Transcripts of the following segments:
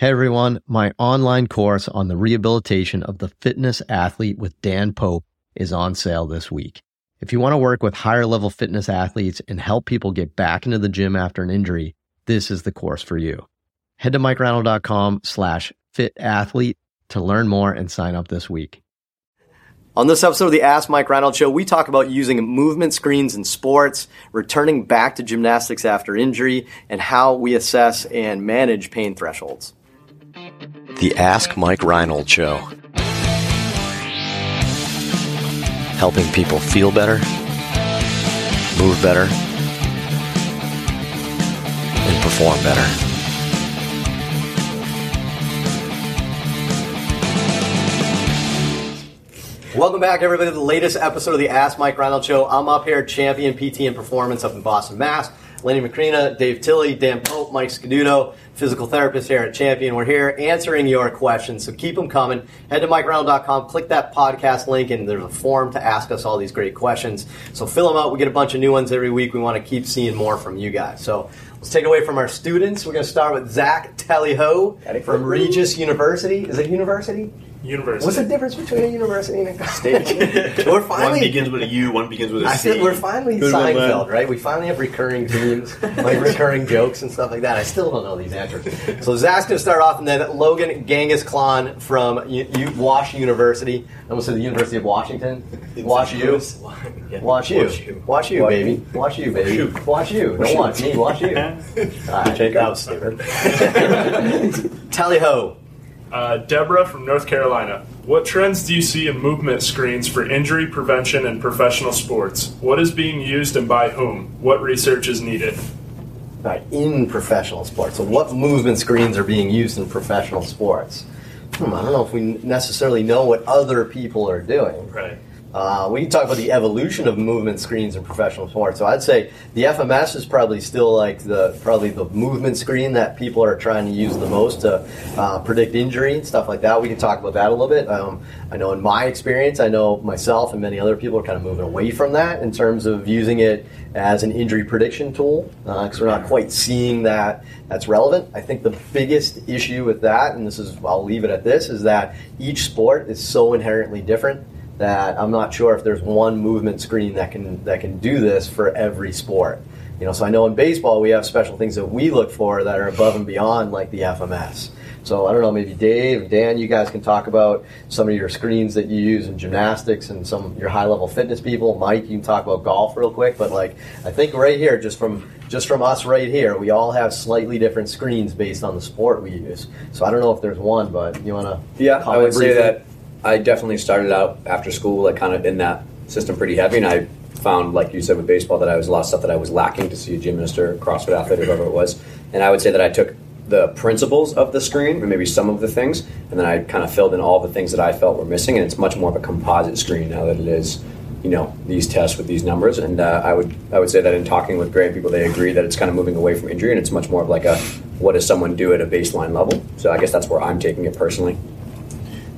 Hey everyone, my online course on the rehabilitation of the fitness athlete with Dan Pope is on sale this week. If you want to work with higher level fitness athletes and help people get back into the gym after an injury, this is the course for you. Head to mikereinold.com slash fit athlete to learn more and sign up this week. On this episode of the Ask Mike Reinold Show, we talk about using movement screens in sports, returning back to gymnastics after injury, and how we assess and manage pain thresholds. The Ask Mike Reinold Show. Helping people feel better, move better, and perform better. Welcome back, everybody, to the latest episode of the Ask Mike Reinold Show. I'm up here, champion PT and performance up in Boston, Mass. Lenny Macrina, Dave Tilley, Dan Pope, Mike Scaduto, physical therapist here at Champion. We're here answering your questions, so keep them coming. Head to MikeReinold.com, click that podcast link, and there's a form to ask us all these great questions. So fill them out. We get a bunch of new ones every week. We want to keep seeing more from you guys. So let's take it away from our students. We're going to start with Zach Tallyho from Regis University. Is it university? University. What's the difference between a university and a college? we're finally One finally begins with a U, one begins with a I C. said we're finally Good one, Seinfeld, right? We finally have recurring themes, like recurring jokes and stuff like that. I still don't know these answers. So Zach's going to start off, and then Logan Genghis Khan from U- U- Wash University. I almost said the University of Washington. Wash you. Yeah. Watch you. Wash you. Watch you, baby. Watch you, baby. you. Watch you. Don't watch me. Watch you. All right, that was stupid. Tally ho. Uh, Deborah from North Carolina. What trends do you see in movement screens for injury prevention in professional sports? What is being used and by whom? What research is needed? Right, in professional sports. So, what movement screens are being used in professional sports? Hmm, I don't know if we necessarily know what other people are doing. Right. Uh, we can talk about the evolution of movement screens in professional sports. So I'd say the FMS is probably still like the probably the movement screen that people are trying to use the most to uh, predict injury and stuff like that. We can talk about that a little bit. Um, I know in my experience, I know myself and many other people are kind of moving away from that in terms of using it as an injury prediction tool because we're not quite seeing that that's relevant. I think the biggest issue with that, and this is I'll leave it at this, is that each sport is so inherently different that I'm not sure if there's one movement screen that can that can do this for every sport. You know, so I know in baseball we have special things that we look for that are above and beyond like the FMS. So I don't know, maybe Dave, Dan, you guys can talk about some of your screens that you use in gymnastics and some your high level fitness people. Mike, you can talk about golf real quick, but like I think right here, just from just from us right here, we all have slightly different screens based on the sport we use. So I don't know if there's one, but you want to? Yeah, I would say that I definitely started out after school, like kind of in that system pretty heavy, and I found, like you said with baseball, that I was a lot of stuff that I was lacking to see a gymnast or CrossFit athlete or whoever it was, and I would say that I took the principles of the screen and maybe some of the things, and then I kind of filled in all the things that I felt were missing, and it's much more of a composite screen now that it is. You know these tests with these numbers, and uh, I would I would say that in talking with great people, they agree that it's kind of moving away from injury, and it's much more of like a what does someone do at a baseline level. So I guess that's where I'm taking it personally.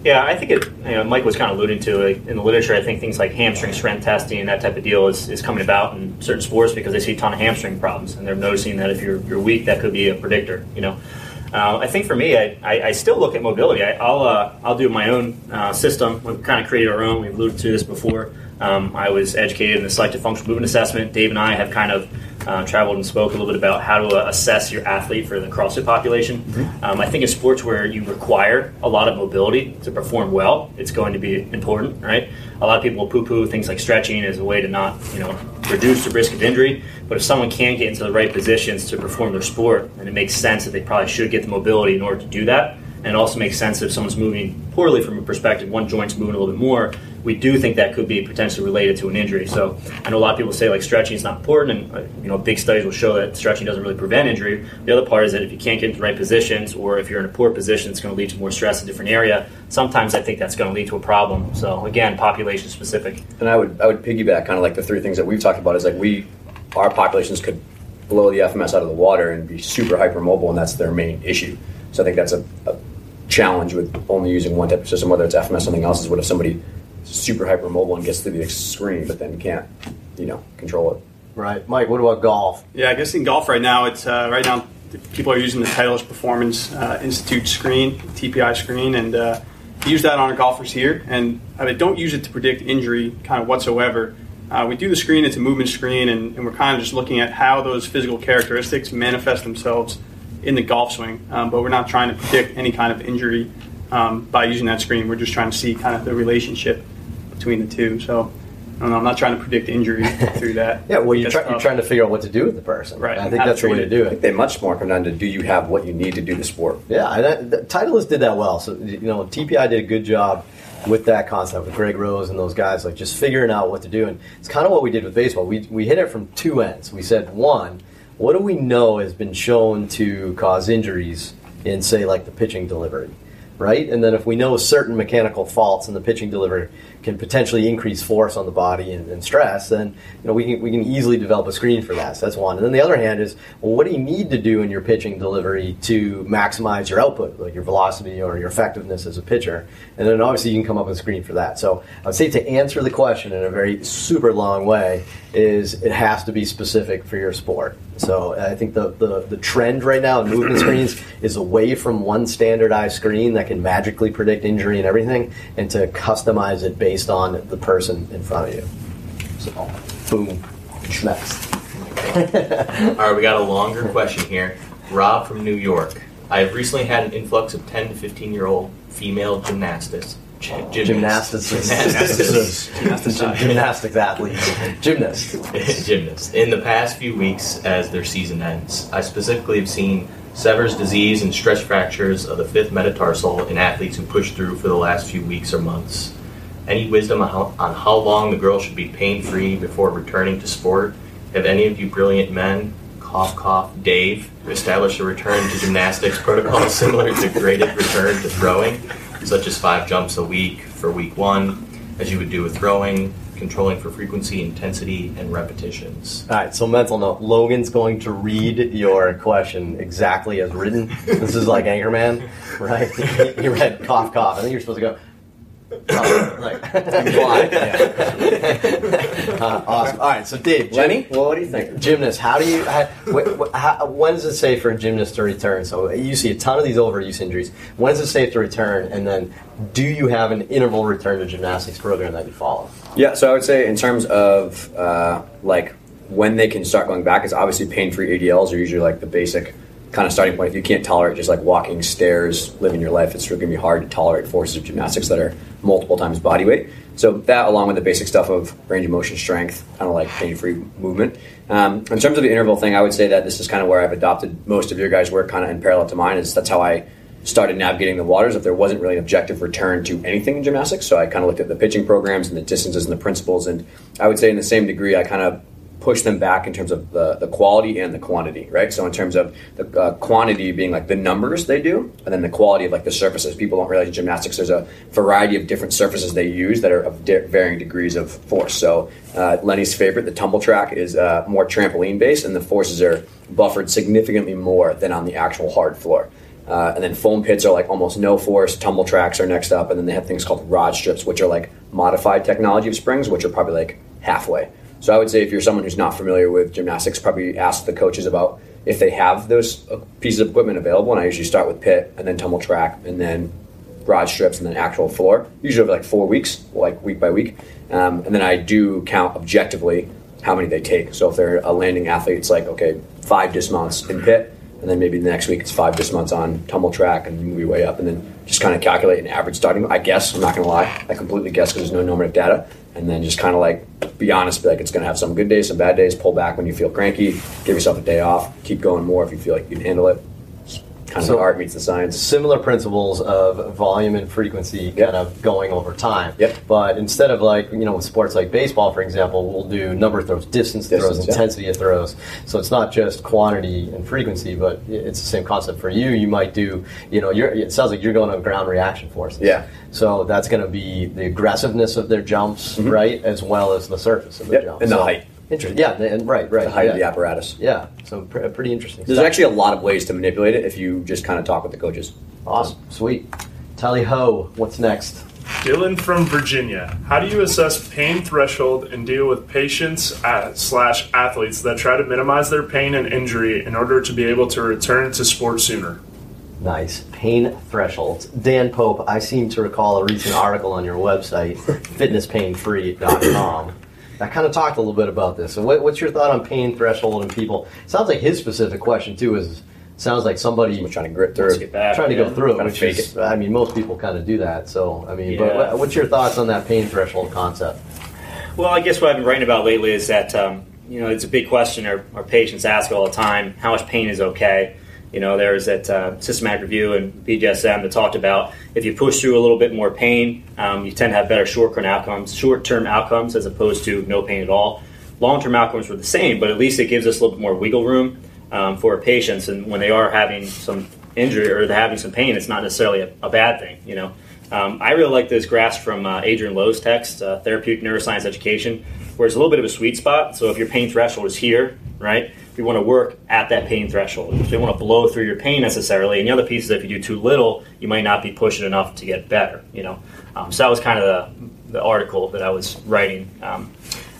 Yeah, I think it. You know, Mike was kind of alluding to it in the literature. I think things like hamstring strength testing and that type of deal is, is coming about in certain sports because they see a ton of hamstring problems, and they're noticing that if you're you're weak, that could be a predictor. You know, uh, I think for me, I, I, I still look at mobility. I, I'll uh, I'll do my own uh, system. We've kind of created our own. We've alluded to this before. Um, I was educated in the selective functional movement assessment. Dave and I have kind of uh, traveled and spoke a little bit about how to uh, assess your athlete for the CrossFit population. Um, I think in sports where you require a lot of mobility to perform well, it's going to be important, right? A lot of people will poo-poo things like stretching as a way to not, you know, reduce the risk of injury. But if someone can get into the right positions to perform their sport, then it makes sense that they probably should get the mobility in order to do that. And it also makes sense if someone's moving poorly from a perspective, one joint's moving a little bit more, we do think that could be potentially related to an injury. So I know a lot of people say like stretching is not important, and uh, you know big studies will show that stretching doesn't really prevent injury. The other part is that if you can't get into the right positions, or if you're in a poor position, it's going to lead to more stress in a different area. Sometimes I think that's going to lead to a problem. So again, population specific. And I would I would piggyback kind of like the three things that we've talked about is like we our populations could blow the FMS out of the water and be super hypermobile, and that's their main issue. So I think that's a, a challenge with only using one type of system, whether it's FMS or something else. Is what if somebody is hyper mobile and gets to the screen, but then can't you know control it. Right, Mike. What about golf? Yeah, I guess in golf right now, it's uh, right now people are using the Titleist Performance uh, Institute screen, TPI screen, and uh, use that on our golfers here. And I mean, don't use it to predict injury kind of whatsoever. Uh, we do the screen, it's a movement screen, and, and, we're kind of just looking at how those physical characteristics manifest themselves in the golf swing. Um, but we're not trying to predict any kind of injury um, by using that screen. We're just trying to see kind of the relationship between the two. So I am not trying to predict injury through that. yeah, well, you're, try, you're, trying to figure out what to do with the person. Right. I think that's the way to do it. they much more come down to do you have what you need to do the sport? Yeah, and that, Titleist did that well. So, you know, TPI did a good job with that concept with Greg Rose and those guys, like just figuring out what to do. And it's kind of what we did with baseball. We, we hit it from two ends. We said, one, what do we know has been shown to cause injuries in, say, like the pitching delivery? Right? And then if we know certain mechanical faults in the pitching delivery, can potentially increase force on the body and, and, stress, then you know we can we can easily develop a screen for that. So that's one. And then the other hand is, well, what do you need to do in your pitching delivery to maximize your output, like your velocity or your effectiveness as a pitcher? And then obviously you can come up with a screen for that. So I would say to answer the question in a very super long way is it has to be specific for your sport. So I think the, the, the trend right now in movement screens is away from one standardized screen that can magically predict injury and everything, and to customize it based on the person in front of you. So, boom, next. All right, we got a longer question here. Rob from New York. I have recently had an influx of 10 to 15 year old female gymnastics gymnastics, gymnastics, gymnastics athletes, gymnasts, gymnasts. In the past few weeks, as their season ends, I specifically have seen Sever's disease and stress fractures of the fifth metatarsal in athletes who push through for the last few weeks or months. Any wisdom on how, on how long the girl should be pain free before returning to sport? Have any of you brilliant men, cough cough, Dave, established a return to gymnastics protocol similar to graded return to throwing? such as five jumps a week for week one, as you would do with throwing, controlling for frequency, intensity, and repetitions. All right, so mental note Logan's going to read your question exactly as written. This is like Anchorman, right? he read cough, cough. I think you're supposed to go, uh, like, uh, awesome. All right, so Dave, Lenny, well, what do you think? Gymnast, how do you? How, wh- how, when is it safe for a gymnast to return? So you see a ton of these overuse injuries. When is it safe to return? And then, do you have an interval return to gymnastics program that you follow? Yeah, so I would say in terms of uh, like when they can start going back, it's obviously pain-free ADLs are usually like the basic kind of starting point. If you can't tolerate just like walking stairs, living your life, it's really going to be hard to tolerate forces of gymnastics that are multiple times body weight. So that, along with the basic stuff of range of motion, strength, kind of like pain-free movement. Um, in terms of the interval thing, I would say that this is kind of where I've adopted most of your guys' work, kind of in parallel to mine. Is that's how I started navigating the waters. If there wasn't really an objective return to anything in gymnastics, so I kind of looked at the pitching programs and the distances and the principles, and I would say in the same degree, I kind of push them back in terms of the, the quality and the quantity, right? So in terms of the uh, quantity being like the numbers they do, and then the quality of like the surfaces. People don't realize in gymnastics there's a variety of different surfaces they use that are of di- varying degrees of force. So uh, Lenny's favorite, the tumble track, is uh, more trampoline based, and the forces are buffered significantly more than on the actual hard floor. Uh, and then foam pits are like almost no force. Tumble tracks are next up, and then they have things called rod strips, which are like modified technology of springs, which are probably like halfway. So I would say if you're someone who's not familiar with gymnastics, probably ask the coaches about if they have those uh, pieces of equipment available. And I usually start with pit and then tumble track and then rod strips and then actual floor, usually over like four weeks, like week by week. Um, and then I do count objectively how many they take. So if they're a landing athlete, it's like, okay, five dismounts in pit, and then maybe the next week it's five dismounts on tumble track and move your way up, and then just kind of calculate an average starting. I guess, I'm not going to lie, I completely guess because there's no normative data and then just kind of like be honest, be like it's going to have some good days, some bad days. Pull back when you feel cranky. Give yourself a day off. Keep going more if you feel like you can handle it. Kind so of art meets the science. Similar principles of volume and frequency yep. kind of going over time. Yep. But instead of like, you know, with sports like baseball, for example, we'll do number of throws, distance, distance throws, intensity of throws. So it's not just quantity and frequency, but it's the same concept for you. You might do, you know, it sounds like you're going to ground reaction forces. Yeah. So that's going to be the aggressiveness of their jumps, mm-hmm. right, as well as the surface of the yep. jump. And so, the height. Interesting. Yeah, and right, right. The height yeah. of the apparatus. Yeah, so pr- uh, pretty interesting. There's stuff. actually a lot of ways to manipulate it if you just kind of talk with the coaches. Awesome, sweet. Tally ho, what's next? Dylan from Virginia. How do you assess pain threshold and deal with patients at, slash athletes that try to minimize their pain and injury in order to be able to return to sport sooner? Nice. Pain thresholds. Dan Pope, I seem to recall a recent article on your website, fitnesspainfree.com, that kind of talked a little bit about this. So, what, what's your thought on pain threshold and people? Sounds like his specific question, too, is sounds like somebody Someone's trying to grit through it. get back. trying to yeah. go through it, which fake is, I mean, most people kind of do that. So, I mean, but what, what's your thoughts on that pain threshold concept? Well, I guess what I've been writing about lately is that um, you know it's a big question our, our patients ask all the time: how much pain is okay? You know, there's that uh, systematic review and BJSM that talked about if you push through a little bit more pain, um, you tend to have better short-term outcomes, short-term outcomes as opposed to no pain at all. Long-term outcomes were the same, but at least it gives us a little bit more wiggle room um, for patients, and when they are having some injury or they're having some pain, it's not necessarily a, a bad thing. You know, um, I really like this grasp from uh, Adriaan Louw's text, uh, Therapeutic Neuroscience Education, where it's a little bit of a sweet spot. So if your pain threshold is here, right, we want to work at that pain threshold. You want to blow through your pain necessarily. And the other piece is if you do too little, you might not be pushing enough to get better. You know, um, so that was kind of the, the article that I was writing. Um,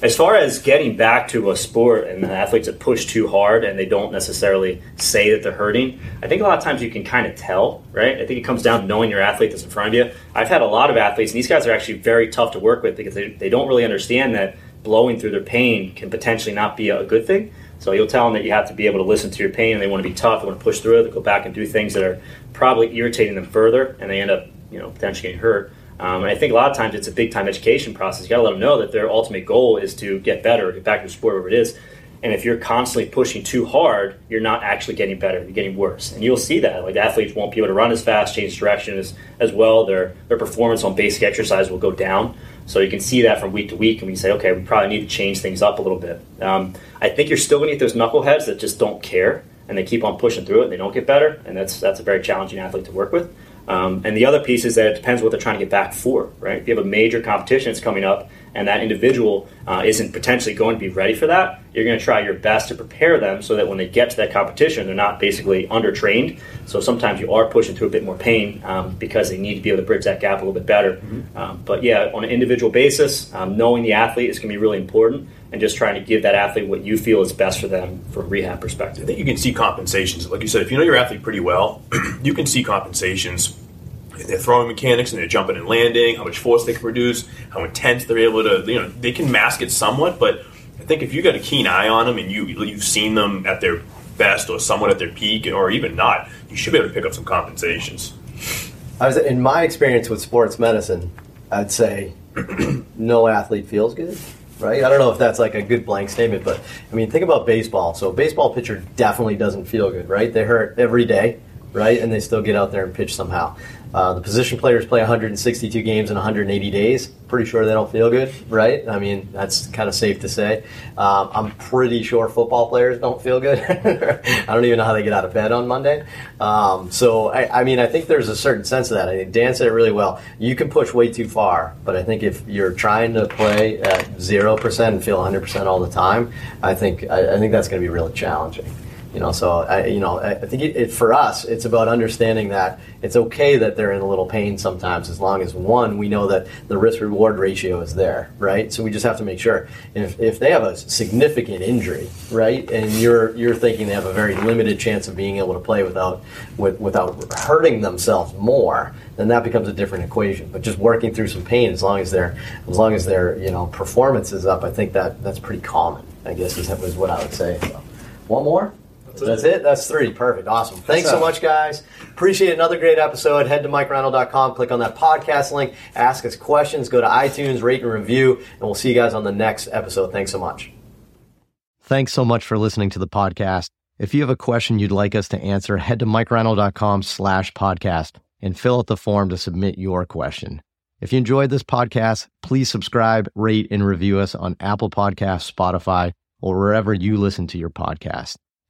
as far as getting back to a sport and the athletes that push too hard and they don't necessarily say that they're hurting, I think a lot of times you can kind of tell, right? I think it comes down to knowing your athlete that's in front of you. I've had a lot of athletes, and these guys are actually very tough to work with because they, they don't really understand that blowing through their pain can potentially not be a good thing. So you'll tell them that you have to be able to listen to your pain and they want to be tough, they want to push through it, they go back and do things that are probably irritating them further and they end up, you know, potentially getting hurt. Um, and I think a lot of times it's a big time education process. You got to let them know that their ultimate goal is to get better, get back to the sport, whatever it is. And if you're constantly pushing too hard, you're not actually getting better. You're getting worse, and you'll see that. Like athletes won't be able to run as fast, change direction as, as well. Their their performance on basic exercise will go down. So you can see that from week to week, and we say, okay, we probably need to change things up a little bit. Um, I think you're still going to get those knuckleheads that just don't care and they keep on pushing through it and they don't get better, and that's that's a very challenging athlete to work with. Um, and the other piece is that it depends what they're trying to get back for, right? If you have a major competition that's coming up and that individual uh, isn't potentially going to be ready for that, you're going to try your best to prepare them so that when they get to that competition, they're not basically undertrained. So sometimes you are pushing through a bit more pain um, because they need to be able to bridge that gap a little bit better. Um, but yeah, on an individual basis, um, knowing the athlete is going to be really important and just trying to give that athlete what you feel is best for them from rehab perspective. I think you can see compensations. Like you said, if you know your athlete pretty well, you can see compensations. in Their throwing mechanics and their jumping and landing, how much force they can produce, how intense they're able to, you know, they can mask it somewhat. But I think if you've got a keen eye on them and you you've seen them at their best or somewhat at their peak, or even not, you should be able to pick up some compensations. I was in my experience with sports medicine, I'd say no athlete feels good. Right? I don't know if that's like a good blank statement, but I mean, think about baseball. So, baseball pitcher definitely doesn't feel good, right? They hurt every day, right? And they still get out there and pitch somehow. Uh, the position players play 162 games in 180 days. Pretty sure they don't feel good, right? I mean, that's kind of safe to say. Um, I'm pretty sure football players don't feel good. I don't even know how they get out of bed on Monday. Um, so, I, I mean, I think there's a certain sense of that. I think Dan said it really well. You can push way too far, but I think if you're trying to play at zero percent and feel 100 percent all the time, I think I, I think that's going to be really challenging. You know, so I, you know, I think it, it, for us, it's about understanding that it's okay that they're in a little pain sometimes, as long as one, we know that the risk reward ratio is there, right? So we just have to make sure if, if they have a significant injury, right, and you're you're thinking they have a very limited chance of being able to play without with, without hurting themselves more, then that becomes a different equation. But just working through some pain, as long as their as long as their you know performance is up, I think that that's pretty common. I guess is, is what I would say. So, one more. That's it. That's three. Perfect. Awesome. Thanks so much, guys. Appreciate another great episode. Head to MikeReinold.com, click on that podcast link, ask us questions, go to iTunes, rate and review, and we'll see you guys on the next episode. Thanks so much. Thanks so much for listening to the podcast. If you have a question you'd like us to answer, head to MikeReinold.com slash podcast and fill out the form to submit your question. If you enjoyed this podcast, please subscribe, rate, and review us on Apple Podcasts, Spotify, or wherever you listen to your podcast.